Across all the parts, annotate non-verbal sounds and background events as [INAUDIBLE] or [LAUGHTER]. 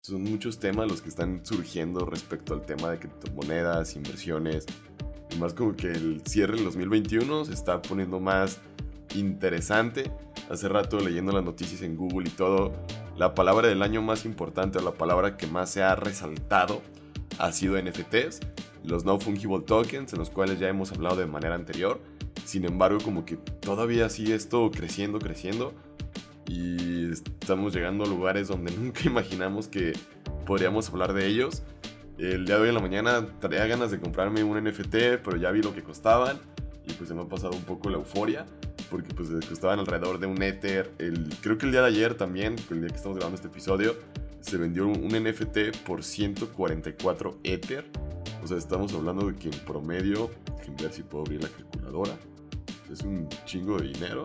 Son muchos temas los que están surgiendo respecto al tema de criptomonedas, inversiones. Y más como que el cierre del 2021 se está poniendo más interesante. Hace rato leyendo las noticias en Google y todo, la palabra del año más importante o la palabra que más se ha resaltado ha sido NFTs, los no fungible tokens, en los cuales ya hemos hablado de manera anterior. Sin embargo, como que todavía sigue esto creciendo, creciendo. Y estamos llegando a lugares donde [LAUGHS] nunca imaginamos que podríamos hablar de ellos. El día de hoy en la mañana traía ganas de comprarme un NFT, pero ya vi lo que costaban. Y pues se me ha pasado un poco la euforia. Porque pues costaban alrededor de un Ether. El, creo que el día de ayer también, el día que estamos grabando este episodio, se vendió un NFT por 144 Ether. O sea, estamos hablando de que en promedio, déjenme ver si puedo abrir la calculadora, es un chingo de dinero,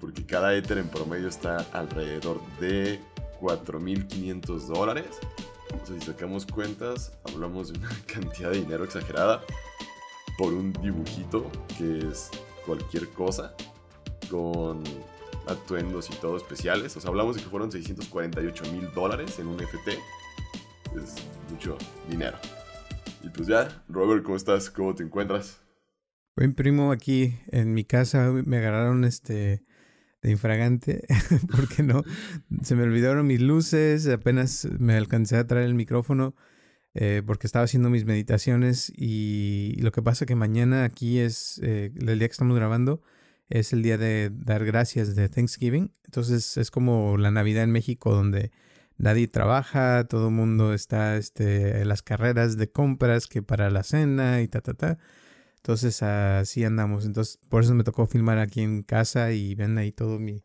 porque cada Ether en promedio está alrededor de 4.500 dólares. Sea, si sacamos cuentas, hablamos de una [LAUGHS] cantidad de dinero exagerada por un dibujito que es cualquier cosa con atuendos y todo especiales. O sea, hablamos de que fueron 648 mil dólares en un FT. Es mucho dinero. Y pues ya, Robert, ¿cómo estás? ¿Cómo te encuentras? Buen primo, aquí en mi casa me agarraron este de infragante, [LAUGHS] porque no, se me olvidaron mis luces, apenas me alcancé a traer el micrófono eh, porque estaba haciendo mis meditaciones y lo que pasa que mañana aquí es eh, el día que estamos grabando, es el día de dar gracias de Thanksgiving. Entonces es como la Navidad en México donde nadie trabaja, todo el mundo está este, en las carreras de compras que para la cena y ta, ta, ta. Entonces así andamos. Entonces por eso me tocó filmar aquí en casa y ven ahí todo mi,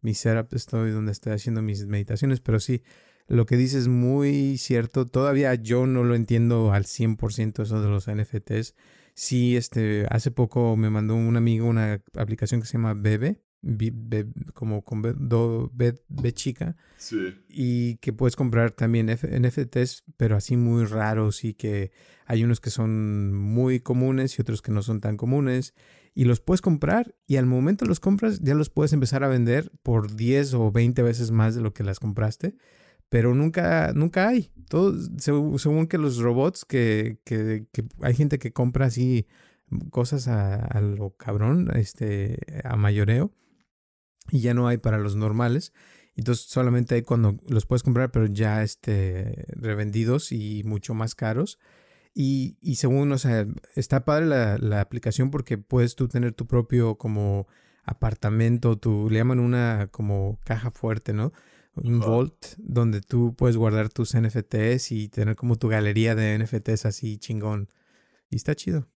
mi setup. Estoy donde estoy haciendo mis meditaciones. Pero sí, lo que dices es muy cierto. Todavía yo no lo entiendo al 100% eso de los NFTs. Sí, este, hace poco me mandó un amigo una aplicación que se llama Bebe, como con B, chica. Sí. Y que puedes comprar también NFTs, pero así muy raros y que hay unos que son muy comunes y otros que no son tan comunes. Y los puedes comprar y al momento los compras ya los puedes empezar a vender por 10 o 20 veces más de lo que las compraste pero nunca, nunca hay. Todo, según que los robots, que, que, que, hay gente que compra así cosas a, lo cabrón, este, a mayoreo, y ya no hay para los normales. Entonces solamente hay cuando los puedes comprar, pero ya este, revendidos y mucho más caros. Y, y según, o sea, está padre la, la, aplicación porque puedes tú tener tu propio como apartamento, tu, le llaman una como caja fuerte, ¿no? un Vault donde tú puedes guardar tus NFTs y tener como tu galería de NFTs así chingón. Y está chido.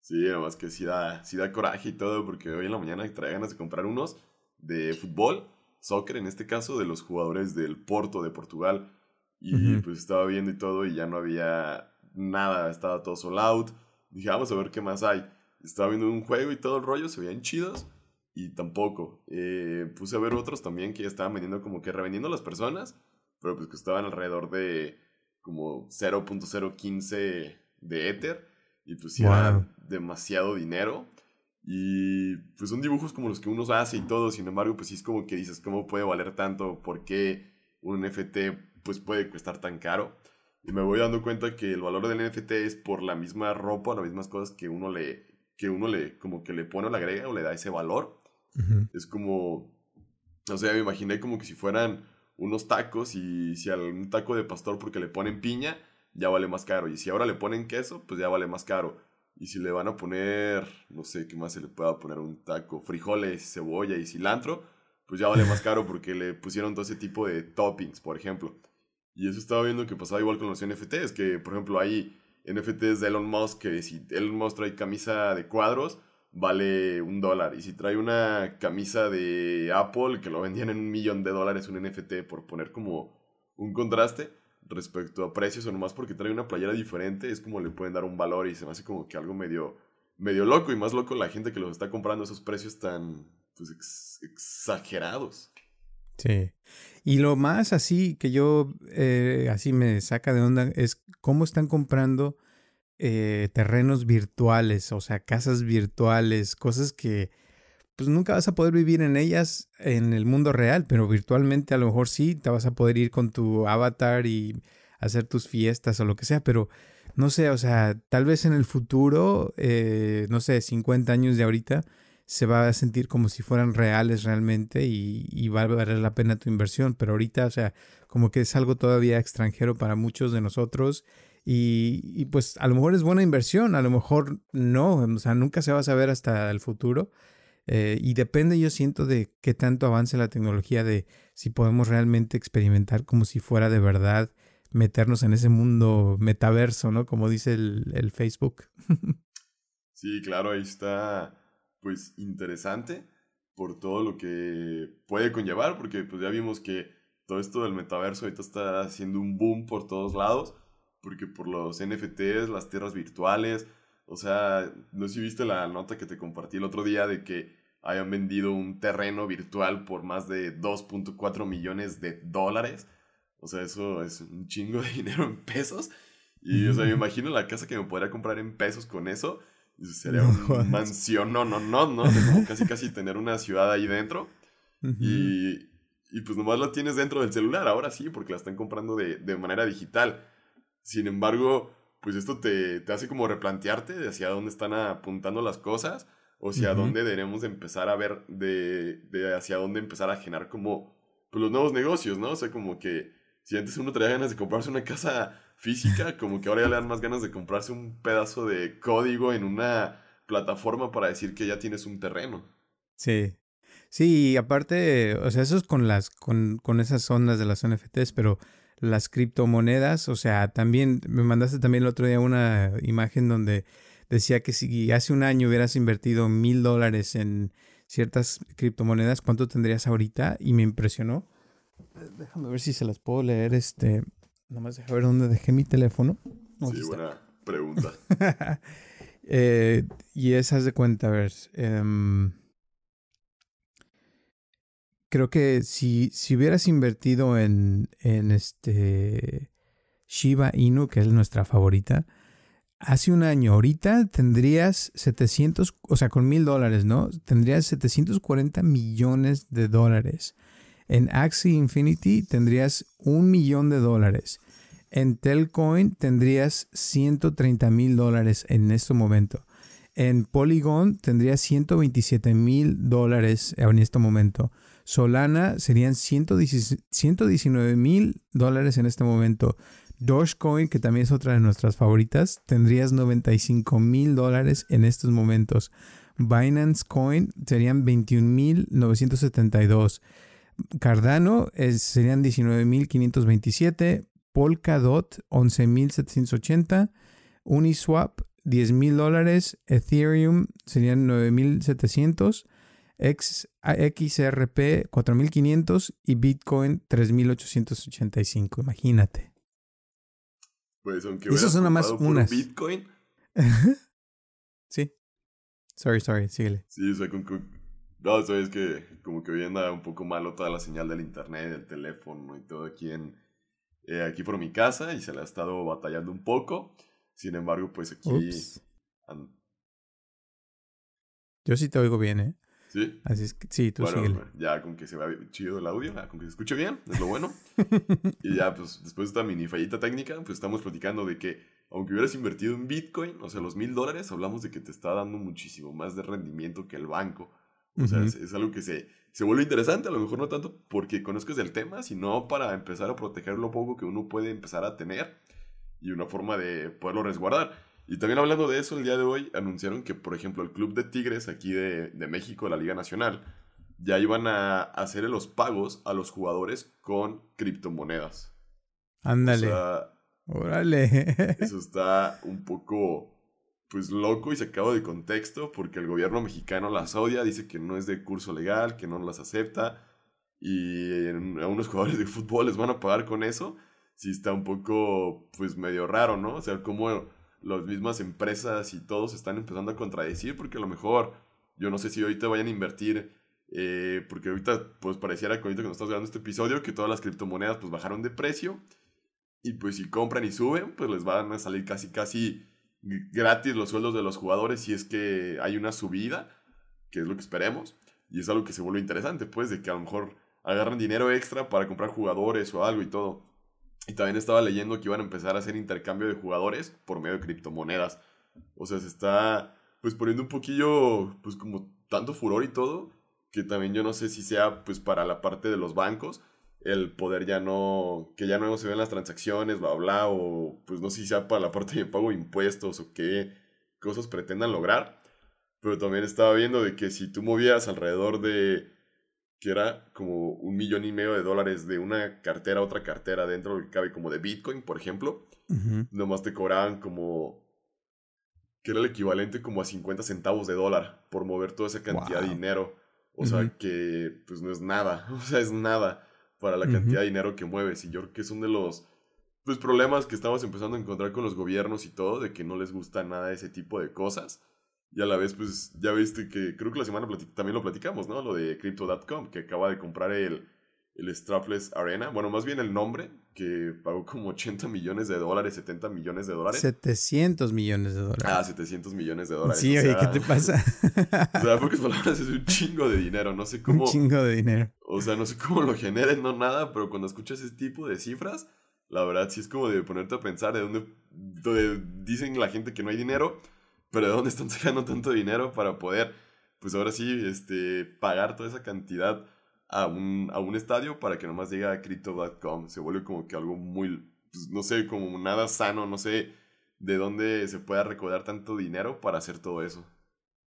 Sí, además que sí da, sí da coraje y todo, porque hoy en la mañana traía ganas de comprar unos de fútbol, soccer en este caso, de los jugadores del Porto de Portugal. Y pues estaba viendo y todo y ya no había nada, estaba todo sold out. Dije, vamos a ver qué más hay. Estaba viendo un juego y todo el rollo, se veían chidos y tampoco. Eh, puse a ver otros también que ya estaban vendiendo como que revendiendo las personas, pero pues que estaban alrededor de como 0.015 de Ether y pues era demasiado dinero. Y pues son dibujos como los que uno hace y todo, sin embargo, pues sí es como que dices, ¿cómo puede valer tanto? ¿Por qué un NFT pues puede costar tan caro? Y me voy dando cuenta que el valor del NFT es por la misma ropa, las mismas cosas que uno le, que uno le, como que le pone o le agrega o le da ese valor. Es como, o sea, me imaginé como que si fueran unos tacos y si un taco de pastor porque le ponen piña, ya vale más caro. Y si ahora le ponen queso, pues ya vale más caro. Y si le van a poner, no sé qué más se le pueda poner un taco, frijoles, cebolla y cilantro, pues ya vale más caro porque le pusieron todo ese tipo de toppings, por ejemplo. Y eso estaba viendo que pasaba igual con los NFTs, que por ejemplo hay NFTs de Elon Musk que si Elon Musk trae camisa de cuadros, vale un dólar. Y si trae una camisa de Apple que lo vendían en un millón de dólares, un NFT, por poner como un contraste respecto a precios o nomás porque trae una playera diferente, es como le pueden dar un valor y se me hace como que algo medio, medio loco y más loco la gente que los está comprando esos precios tan pues, exagerados. Sí. Y lo más así que yo eh, así me saca de onda es cómo están comprando eh, terrenos virtuales, o sea, casas virtuales, cosas que pues nunca vas a poder vivir en ellas en el mundo real, pero virtualmente a lo mejor sí, te vas a poder ir con tu avatar y hacer tus fiestas o lo que sea, pero no sé, o sea, tal vez en el futuro, eh, no sé, 50 años de ahorita, se va a sentir como si fueran reales realmente y, va a valer la pena tu inversión, pero ahorita, o sea, como que es algo todavía extranjero para muchos de nosotros y, y, pues a lo mejor es buena inversión, a lo mejor no, o sea, nunca se va a saber hasta el futuro, eh, y depende, yo siento, de qué tanto avance la tecnología, de si podemos realmente experimentar como si fuera de verdad meternos en ese mundo metaverso, ¿no? Como dice el, el Facebook. [LAUGHS] sí, claro, ahí está, pues, interesante por todo lo que puede conllevar, porque pues ya vimos que todo esto del metaverso ahorita está haciendo un boom por todos lados, porque por los NFTs, las tierras virtuales, o sea, no sé si viste la nota que te compartí el otro día de que hayan vendido un terreno virtual por más de 2.4 millones de dólares. O sea, eso es un chingo de [LAUGHS] dinero en pesos. Y, o sea, me imagino la casa que me podría comprar en pesos con eso. Sería una mansión, no, no, no, no. como casi, casi tener una ciudad ahí dentro. y, y, pues nomás la tienes dentro del celular, ahora sí, porque la están comprando de, de manera digital. Sin embargo, pues esto te, te, hace como replantearte de hacia dónde están apuntando las cosas o hacia dónde debemos empezar a ver, de, de, hacia dónde empezar a generar como pues, los nuevos negocios, ¿no? O sea, como que si antes uno traía ganas de comprarse una casa física, como que ahora ya le dan más ganas de comprarse un pedazo de código en una plataforma para decir que ya tienes un terreno. Sí. Sí, y aparte, o sea, eso es con las, con, con esas ondas de las NFTs, pero las criptomonedas, o sea, también me mandaste también el otro día una imagen donde decía que si hace un año hubieras invertido mil dólares en ciertas criptomonedas, ¿cuánto tendrías ahorita? Y me impresionó. Déjame ver si se las puedo leer. Este, nomás déjame ver dónde dejé mi teléfono. sí, buena pregunta. [LAUGHS] eh, y esas de cuenta, a ver. Eh, creo que si, si hubieras invertido en, en este Shiba Inu, que es nuestra favorita, hace un año, ahorita tendrías 700, o sea, con mil dólares, ¿no? Tendrías 740 millones de dólares. En Axie Infinity tendrías un millón de dólares. En Telcoin tendrías 130 mil dólares en este momento. En Polygon tendrías 127 mil dólares en este momento. Solana serían 119 mil dólares en este momento. Dogecoin, que también es otra de nuestras favoritas, tendrías 95 mil dólares en estos momentos. Binance Coin serían 21.972. Cardano es, serían 19.527. Polkadot 11.780. Uniswap 10.000 dólares. Ethereum serían 9.700. XRP 4500 y Bitcoin 3885, imagínate. Pues aunque Eso son más unas. Bitcoin. [LAUGHS] sí. Sorry, sorry, síguele. Sí, o sea, con, no, es que como que hoy anda un poco malo toda la señal del internet, del teléfono y todo aquí en eh, aquí por mi casa y se le ha estado batallando un poco. Sin embargo, pues aquí Yo sí te oigo bien, ¿eh? ¿Sí? Así es que, sí, tú bueno, Ya con que se vea chido el audio, con que se escuche bien, es lo bueno. [LAUGHS] y ya, pues después de esta mini fallita técnica, pues estamos platicando de que aunque hubieras invertido en Bitcoin, o sea, los mil dólares, hablamos de que te está dando muchísimo más de rendimiento que el banco. O sea, es, algo que se, se vuelve interesante, a lo mejor no tanto porque conozcas el tema, sino para empezar a proteger lo poco que uno puede empezar a tener y una forma de poderlo resguardar. Y también hablando de eso, el día de hoy anunciaron que, por ejemplo, el Club de Tigres aquí de, de México, la Liga Nacional, ya iban a hacer los pagos a los jugadores con criptomonedas. Ándale. Órale. [LAUGHS] eso está un poco, pues, loco y sacado de contexto porque el gobierno mexicano las odia, dice que no es de curso legal, que no las acepta y a unos jugadores de fútbol les van a pagar con eso. Sí está un poco, pues, medio raro, ¿no? O sea, como las mismas empresas y todos están empezando a contradecir porque a lo mejor, yo no sé si ahorita vayan a invertir, eh, porque ahorita pues pareciera que ahorita que nos estamos grabando este episodio que todas las criptomonedas pues bajaron de precio y pues si compran y suben pues les van a salir casi casi gratis los sueldos de los jugadores si es que hay una subida, que es lo que esperemos. Y es algo que se vuelve interesante, pues, de que a lo mejor agarran dinero extra para comprar jugadores o algo y todo. Y también estaba leyendo que iban a empezar a hacer intercambio de jugadores por medio de criptomonedas. O sea, se está pues poniendo un poquillo, pues como tanto furor y todo, que también yo no sé si sea pues para la parte de los bancos, el poder ya no, que ya no se ven las transacciones, bla, bla, o pues no sé si sea para la parte de pago de impuestos o qué cosas pretendan lograr. Pero también estaba viendo de que si tú movías alrededor de, que era como un millón y medio de dólares de una cartera a otra cartera dentro de lo que cabe como de Bitcoin, por ejemplo, nomás te cobraban como que era el equivalente como a 50 centavos de dólar por mover toda esa cantidad de dinero. O sea, que pues no es nada, [LAUGHS] o sea, es nada para la cantidad de dinero que mueves. Y yo creo que es uno de los pues, problemas que estamos empezando a encontrar con los gobiernos y todo, de que no les gusta nada ese tipo de cosas. Y a la vez, pues ya viste que creo que la semana también lo platicamos, ¿no? Lo de Crypto.com, que acaba de comprar el, el Strapless Arena, bueno, más bien el nombre, que pagó como 80 millones de dólares, 70 millones de dólares. 700 millones de dólares. Ah, 700 millones de dólares. Sí, oye, ¿qué te pasa? [LAUGHS] o sea, pocas palabras es un chingo de dinero, no sé cómo. Un chingo de dinero. O sea, no sé cómo lo generen, no nada, pero cuando escuchas ese tipo de cifras, la verdad sí es como de ponerte a pensar de dónde, dónde dicen la gente que no hay dinero, pero de dónde están [LAUGHS] sacando tanto dinero para poder, pues ahora sí, este, pagar toda esa cantidad a un, a un estadio para que nomás llegue a crypto.com. Se vuelve como que algo muy, pues, no sé, como nada sano, no sé de dónde se pueda recaudar tanto dinero para hacer todo eso.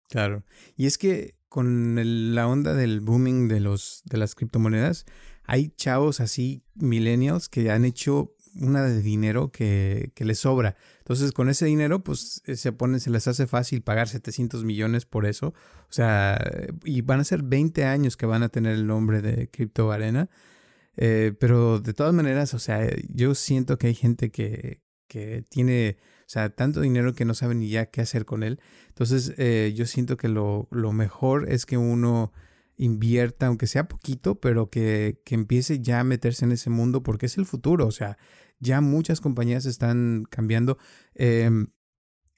Claro. Y es que con la onda del booming de, los, de las criptomonedas, hay chavos así, millennials, que han hecho una de dinero que, que les sobra. Entonces, con ese dinero, pues eh, se ponen, se les hace fácil pagar 700 millones por eso. O sea, y van a ser 20 años que van a tener el nombre de Crypto Arena. Eh, pero de todas maneras, o sea, yo siento que hay gente que, que tiene, o sea, tanto dinero que no sabe ni ya qué hacer con él. Entonces, eh, yo siento que lo, lo mejor es que uno invierta, aunque sea poquito, pero que, que, empiece ya a meterse en ese mundo porque es el futuro. O sea, ya muchas compañías están cambiando. Em,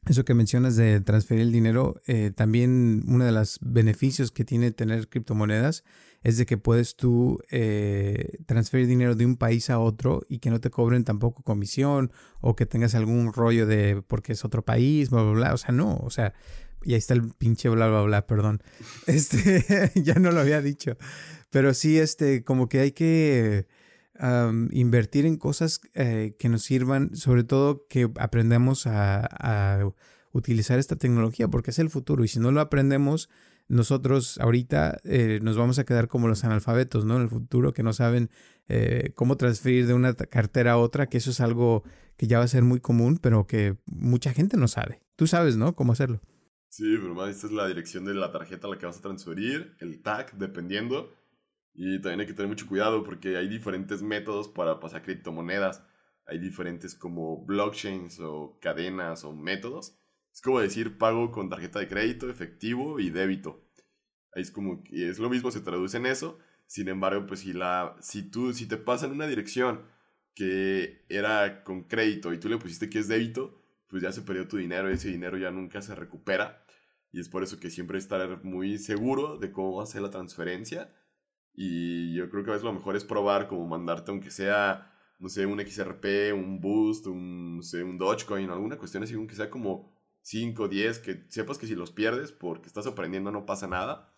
eso que mencionas de transferir el dinero, eh, también uno de los beneficios que tiene tener criptomonedas es de que puedes tú eh, transferir dinero de un país a otro y que no te cobren tampoco comisión o que tengas algún rollo de porque es otro país, bla, bla, bla. O sea, no, o sea, y ahí está el pinche bla, bla, bla, perdón. [LAUGHS] Este, [LAUGHS] ya no lo había dicho. Pero sí, este, como que hay que invertir en cosas eh, que nos sirvan, sobre todo que aprendamos a, utilizar esta tecnología, porque es el futuro. Y si no lo aprendemos, nosotros ahorita eh, nos vamos a quedar como los analfabetos, ¿no? En el futuro, que no saben eh, cómo transferir de una cartera a otra, que eso es algo que ya va a ser muy común, pero que mucha gente no sabe. Tú sabes, ¿no? Cómo hacerlo. Sí, pero más, esta es la dirección de la tarjeta a la que vas a transferir, el tag, dependiendo. Y también hay que tener mucho cuidado porque hay diferentes métodos para pasar criptomonedas. Hay diferentes como blockchains o cadenas o métodos. Es como decir pago con tarjeta de crédito, efectivo y débito. Es como es lo mismo, se traduce en eso. Sin embargo, pues si, la, si, tú, si te pasan una dirección que era con crédito y tú le pusiste que es débito, pues ya se perdió tu dinero ese dinero ya nunca se recupera. Y es por eso que siempre estar muy seguro de cómo hacer la transferencia. Y yo creo que a veces lo mejor es probar como mandarte aunque sea, no sé, un XRP, un Boost, un, no sé, un Dogecoin, alguna cuestión así, aunque sea como 5, 10, que sepas que si los pierdes porque estás aprendiendo no pasa nada.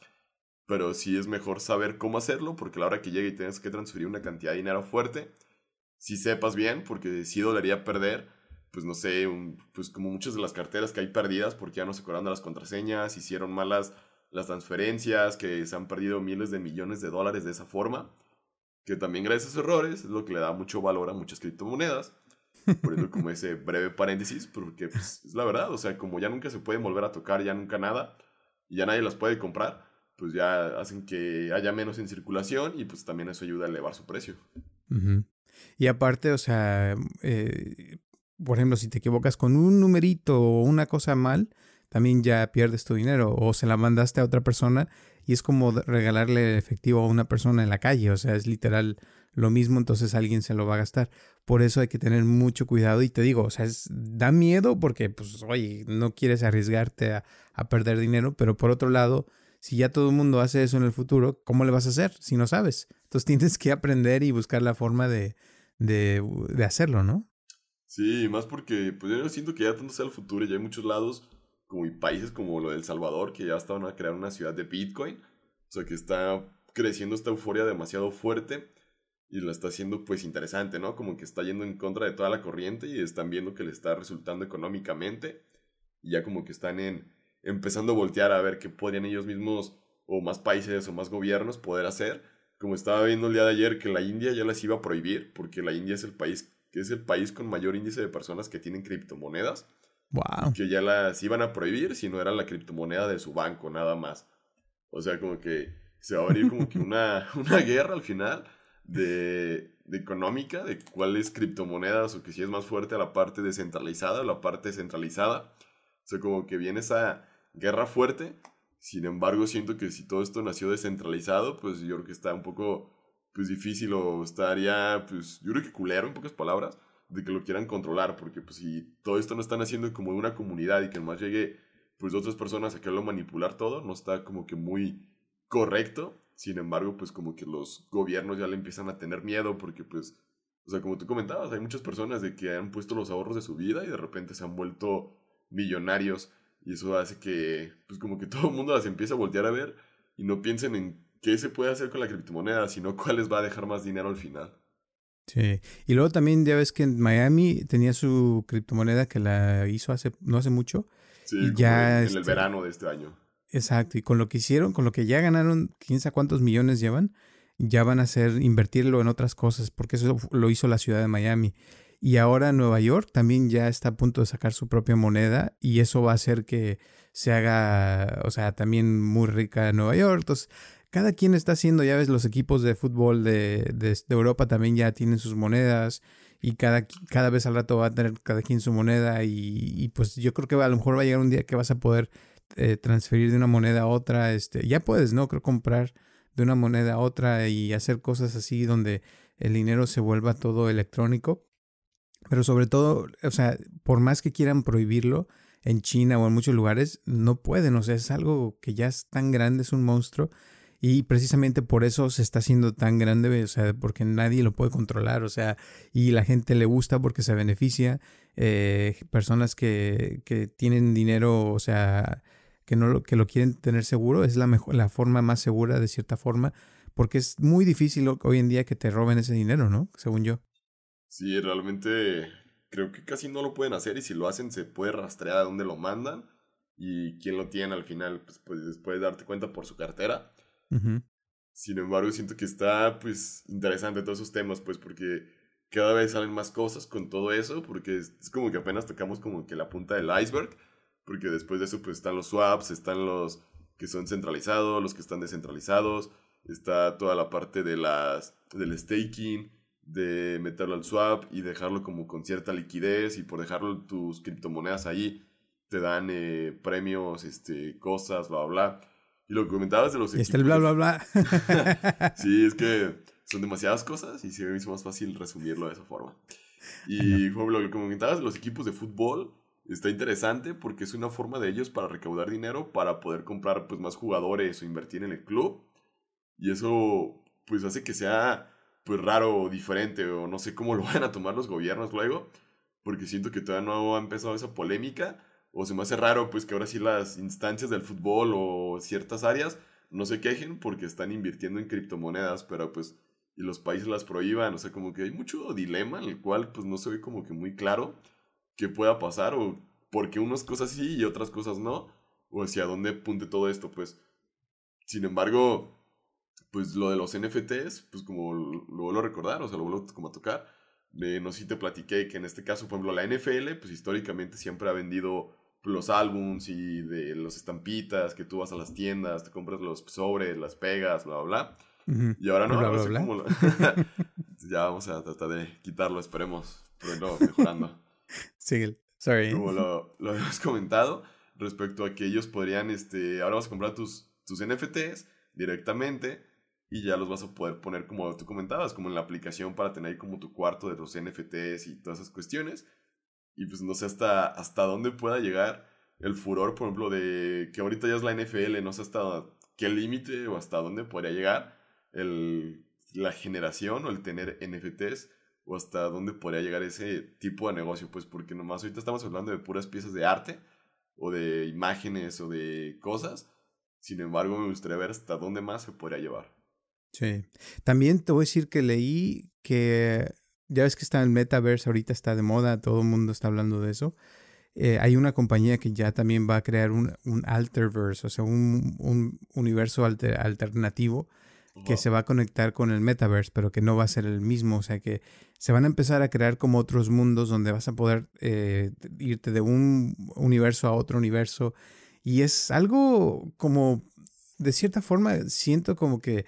Pero sí es mejor saber cómo hacerlo porque la hora que llegue y tienes que transferir una cantidad de dinero fuerte, si sepas bien, porque sí dolería perder pues no sé, pues como muchas de las carteras que hay perdidas porque ya no se acordaron las contraseñas, hicieron malas las transferencias, que se han perdido miles de millones de dólares de esa forma, que también gracias a esos errores es lo que le da mucho valor a muchas criptomonedas. Por eso como ese breve paréntesis, porque pues, es la verdad, o sea, como ya nunca se pueden volver a tocar, ya nunca nada, y ya nadie las puede comprar, pues ya hacen que haya menos en circulación y pues también eso ayuda a elevar su precio. Y aparte, o sea, eh, por ejemplo, si te equivocas con un numerito o una cosa mal, también ya pierdes tu dinero o se la mandaste a otra persona y es como regalarle efectivo a una persona en la calle, o sea, es literal lo mismo, entonces alguien se lo va a gastar. Por eso hay que tener mucho cuidado y te digo, o sea, da miedo porque, pues, oye, no quieres arriesgarte a, a perder dinero, pero por otro lado, si ya todo el mundo hace eso en el futuro, ¿cómo le vas a hacer si no sabes? Entonces tienes que aprender y buscar la forma de, de, de hacerlo, ¿no? Sí, más porque pues yo siento que ya tanto sea el futuro, ya hay muchos lados, como y países como lo del Salvador, que ya estaban a crear una ciudad de Bitcoin, o sea que está creciendo esta euforia demasiado fuerte y la está haciendo pues interesante, ¿no? Como que está yendo en contra de toda la corriente y están viendo que le está resultando económicamente y ya como que están en, empezando a voltear a ver qué podrían ellos mismos o más países o más gobiernos poder hacer. Como estaba viendo el día de ayer que la India ya las iba a prohibir porque la India es el país que es el país con mayor índice de personas que tienen criptomonedas. Wow. Que ya las iban a prohibir si no era la criptomoneda de su banco, nada más. O sea, como que se va a venir como que una, [LAUGHS] una guerra al final de, de económica, de cuáles criptomonedas o que si es más fuerte a la parte descentralizada o la parte centralizada. O sea, como que viene esa guerra fuerte. Sin embargo, siento que si todo esto nació descentralizado, pues yo creo que está un poco pues difícil o estaría, pues yo creo que culero en pocas palabras, de que lo quieran controlar, porque pues si todo esto no están haciendo como de una comunidad y que más llegue pues otras personas a quererlo manipular todo, no está como que muy correcto. Sin embargo, pues como que los gobiernos ya le empiezan a tener miedo porque pues, o sea, como tú comentabas, hay muchas personas de que han puesto los ahorros de su vida y de repente se han vuelto millonarios y eso hace que pues como que [LAUGHS] todo el mundo las empieza a voltear a ver y no piensen en qué se puede hacer con la criptomoneda, sino cuál les va a dejar más dinero al final. Sí, y luego también ya ves que en Miami tenía su criptomoneda que la hizo hace no hace mucho. Sí, ya en, el este verano de este año. Exacto, y con lo que hicieron, con lo que ya ganaron, quién sabe cuántos millones llevan, ya van a hacer invertirlo en otras cosas, porque eso lo hizo la ciudad de Miami. Y ahora Nueva York también ya está a punto de sacar su propia moneda y eso va a hacer que se haga, o sea, también muy rica Nueva York. Entonces, cada quien está haciendo, ya ves, los equipos de fútbol de, de, Europa también ya tienen sus monedas y cada, cada vez al rato va a tener cada quien su moneda y, pues yo creo que a lo mejor va a llegar un día que vas a poder eh, transferir de una moneda a otra, este, ya puedes, ¿no? Creo comprar de una moneda a otra y hacer cosas así donde el dinero se vuelva todo electrónico. Pero sobre todo, o sea, por más que quieran prohibirlo en China o en muchos lugares, no pueden, o sea, es algo que ya es tan grande, es un monstruo y precisamente por eso se está haciendo tan grande, o sea, porque nadie lo puede controlar, o sea, y la gente le gusta porque se beneficia. Eh, personas que, que, tienen dinero, o sea, que, no lo, que lo quieren tener seguro, es la, mejor, la forma más segura de cierta forma, porque es muy difícil hoy en día que te roben ese dinero, ¿no? Según yo. Sí, realmente creo que casi no lo pueden hacer y si lo hacen se puede rastrear a dónde lo mandan y quién lo tiene al final, pues puedes, puedes darte cuenta por su cartera. Sin embargo, siento que está, pues, interesante todos esos temas, pues, porque cada vez salen más cosas con todo eso, porque es, como que apenas tocamos como que la punta del iceberg, porque después de eso, pues, están los swaps, están los que son centralizados, los que están descentralizados, está toda la parte de las, del staking, de meterlo al swap y dejarlo como con cierta liquidez y por dejarlo tus criptomonedas ahí te dan eh, premios, este, cosas, bla, bla, bla. Y lo que comentabas de los equipos. Está el bla, bla, bla. [LAUGHS] sí, es que [LAUGHS] son demasiadas cosas y sí me hizo más fácil resumirlo de esa forma. Y como lo que comentabas de los equipos de fútbol, está interesante porque es una forma de ellos para recaudar dinero para poder comprar pues, más jugadores o invertir en el club. Y eso pues hace que sea pues raro o diferente o no sé cómo [LAUGHS] lo van a tomar los gobiernos luego, porque siento que todavía no ha empezado esa polémica o se me hace raro pues que ahora sí las instancias del fútbol o ciertas áreas no se quejen porque están invirtiendo en criptomonedas, pero pues y los países las prohíban, o sea, como que hay mucho dilema en el cual pues no se ve como que muy claro qué pueda pasar o por qué unas cosas sí y otras cosas no, o hacia dónde apunte todo esto, pues. Sin embargo, pues lo de los NFTs, pues como lo vuelvo a recordar, o sea, lo vuelvo como a tocar, no sé si te platiqué que en este caso, por ejemplo, la NFL, pues históricamente siempre ha vendido los álbums y de los estampitas, que tú vas a las tiendas, te compras los sobres, las pegas, bla, bla, bla. Y ahora no, no [LAUGHS] ya vamos a tratar de quitarlo, esperemos, pero mejorando. Sí, sorry. Como lo, lo habíamos comentado, respecto a que ellos podrían, este, ahora vas a comprar tus, tus NFTs directamente y ya los vas a poder poner como tú comentabas, como en la aplicación para tener como tu cuarto de los NFTs y todas esas cuestiones. Y pues no sé hasta, hasta dónde pueda llegar el furor, por ejemplo, de que ahorita ya es la NFL, no sé hasta qué límite o hasta dónde podría llegar el, la generación o el tener NFTs o hasta dónde podría llegar ese tipo de negocio, pues porque nomás ahorita estamos hablando de puras piezas de arte o de imágenes o de cosas, sin embargo me gustaría ver hasta dónde más se podría llevar. Sí, también te voy a decir que leí que ya ves que está el metaverse, ahorita está de moda, todo el mundo está hablando de eso. Eh, hay una compañía que ya también va a crear un, un alterverse, o sea, un, un universo alternativo que se va a conectar con el metaverse, pero que no va a ser el mismo. O sea que se van a empezar a crear como otros mundos donde vas a poder eh, irte de un universo a otro universo. Y es algo como, de cierta forma, siento como que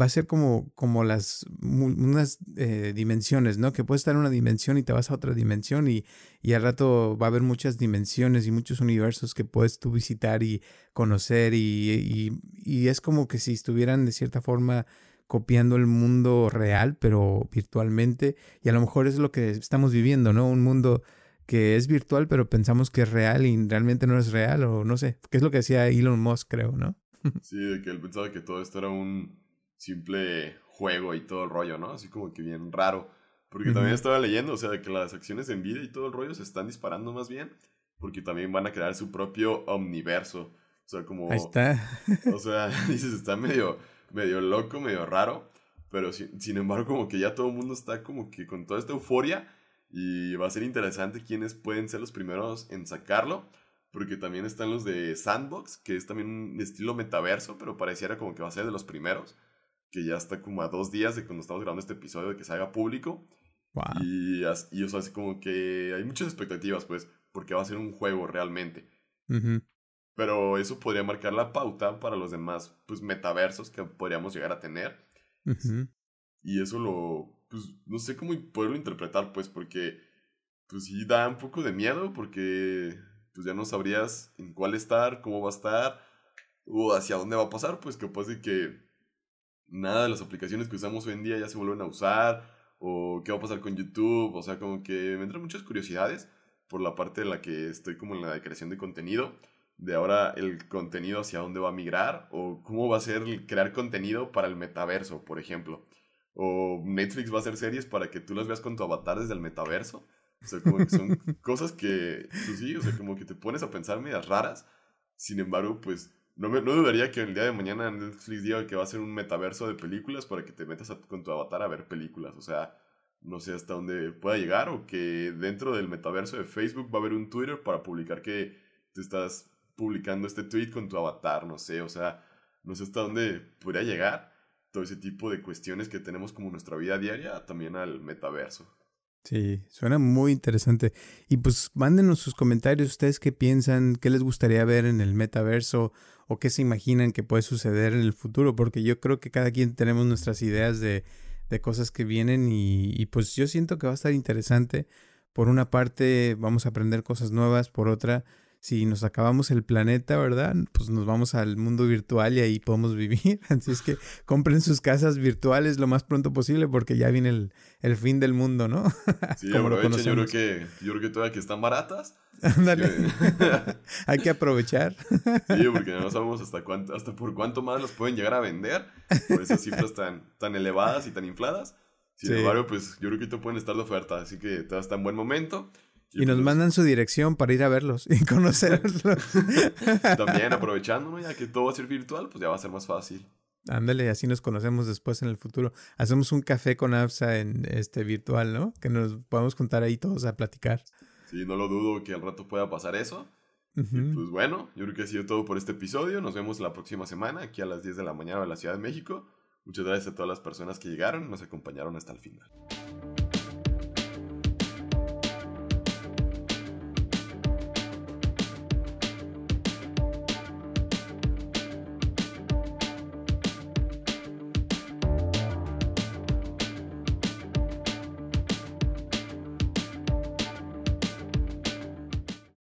va a ser como, como las unas eh, dimensiones, ¿no? Que puedes estar en una dimensión y te vas a otra dimensión y, y, al rato va a haber muchas dimensiones y muchos universos que puedes tú visitar y conocer y, y, y es como que si estuvieran de cierta forma copiando el mundo real, pero virtualmente y a lo mejor es lo que estamos viviendo, ¿no? Un mundo que es virtual, pero pensamos que es real y realmente no es real o no sé, que es lo que decía Elon Musk, creo, ¿no? Sí, de que él pensaba que todo esto era un simple juego y todo el rollo, ¿no? Así como que bien raro. Porque también estaba leyendo, o sea, que las acciones de Nvidia y todo el rollo se están disparando más bien, porque también van a crear su propio omniverso. O sea, como... Ahí está. [LAUGHS] o sea, [LAUGHS] dices, está medio, medio loco, medio raro, pero sin, sin embargo como que ya todo el mundo está como que con toda esta euforia y va a ser interesante quiénes pueden ser los primeros en sacarlo. Porque también están los de Sandbox, que es también un estilo metaverso, pero pareciera como que va a ser de los primeros que ya está como a dos días de cuando estamos grabando este episodio de que se haga público. Y, y o sea, así como que hay muchas expectativas, pues, porque va a ser un juego realmente. Pero eso podría marcar la pauta para los demás, pues, metaversos que podríamos llegar a tener. Y eso lo, pues, no sé cómo poderlo interpretar, pues, porque, pues, sí da un poco de miedo, porque, pues, ya no sabrías en cuál estar, cómo va a estar, o hacia dónde va a pasar, pues, que puede que nada de las aplicaciones que usamos hoy en día ya se vuelven a usar, o qué va a pasar con YouTube, o sea, como que me entran muchas curiosidades por la parte de la que estoy como en la creación de contenido, de ahora el contenido hacia dónde va a migrar, o cómo va a ser crear contenido para el metaverso, por ejemplo. O Netflix va a hacer series para que tú las veas con tu avatar desde el metaverso. O sea, como que son cosas que, pues sí, o sea, como que te pones a pensar medias raras. Sin embargo, pues no, me, no dudaría que el día de mañana Netflix diga que va a ser un metaverso de películas para que te metas con tu avatar a ver películas. O sea, no sé hasta dónde pueda llegar o que dentro del metaverso de Facebook va a haber un Twitter para publicar que te estás publicando este tweet con tu avatar, no sé, o sea, no sé hasta dónde podría llegar todo ese tipo de cuestiones que tenemos como nuestra vida diaria también al metaverso. Sí, suena muy interesante. Y pues mándenos sus comentarios, ustedes qué piensan, qué les gustaría ver en el metaverso o qué se imaginan que puede suceder en el futuro, porque yo creo que cada quien tenemos nuestras ideas de, de cosas que vienen y, y pues yo siento que va a estar interesante. Por una parte vamos a aprender cosas nuevas, por otra si nos acabamos el planeta, ¿verdad? Pues nos vamos al mundo virtual y ahí podemos vivir. [LAUGHS] Así es que compren sus casas virtuales lo más pronto posible porque ya viene el, el fin del mundo, ¿no? [LAUGHS] Sí, Como lo yo creo que yo creo que todavía que están baratas. Ándale. [LAUGHS] Hay que aprovechar. sí, porque no sabemos hasta cuánto, hasta por cuánto más los pueden llegar a vender por esas cifras tan, tan elevadas y tan infladas. Sin embargo, pues yo creo que te pueden estar de oferta, así que todo está en buen momento. Y, nos pues mandan su dirección para ir a verlos y [LAUGHS] conocerlos. [LAUGHS] También aprovechando, ya que todo va a ser virtual, pues ya va a ser más fácil. Ándale, así nos conocemos después en el futuro. Hacemos un café con AFSA en este virtual, ¿no? Que nos podamos juntar ahí todos a platicar. Sí, no lo dudo que al rato pueda pasar eso. pues bueno, yo creo que ha sido todo por este episodio. Nos vemos la próxima semana, aquí a las 10 de la mañana en la Ciudad de México. Muchas gracias a todas las personas que llegaron y nos acompañaron hasta el final.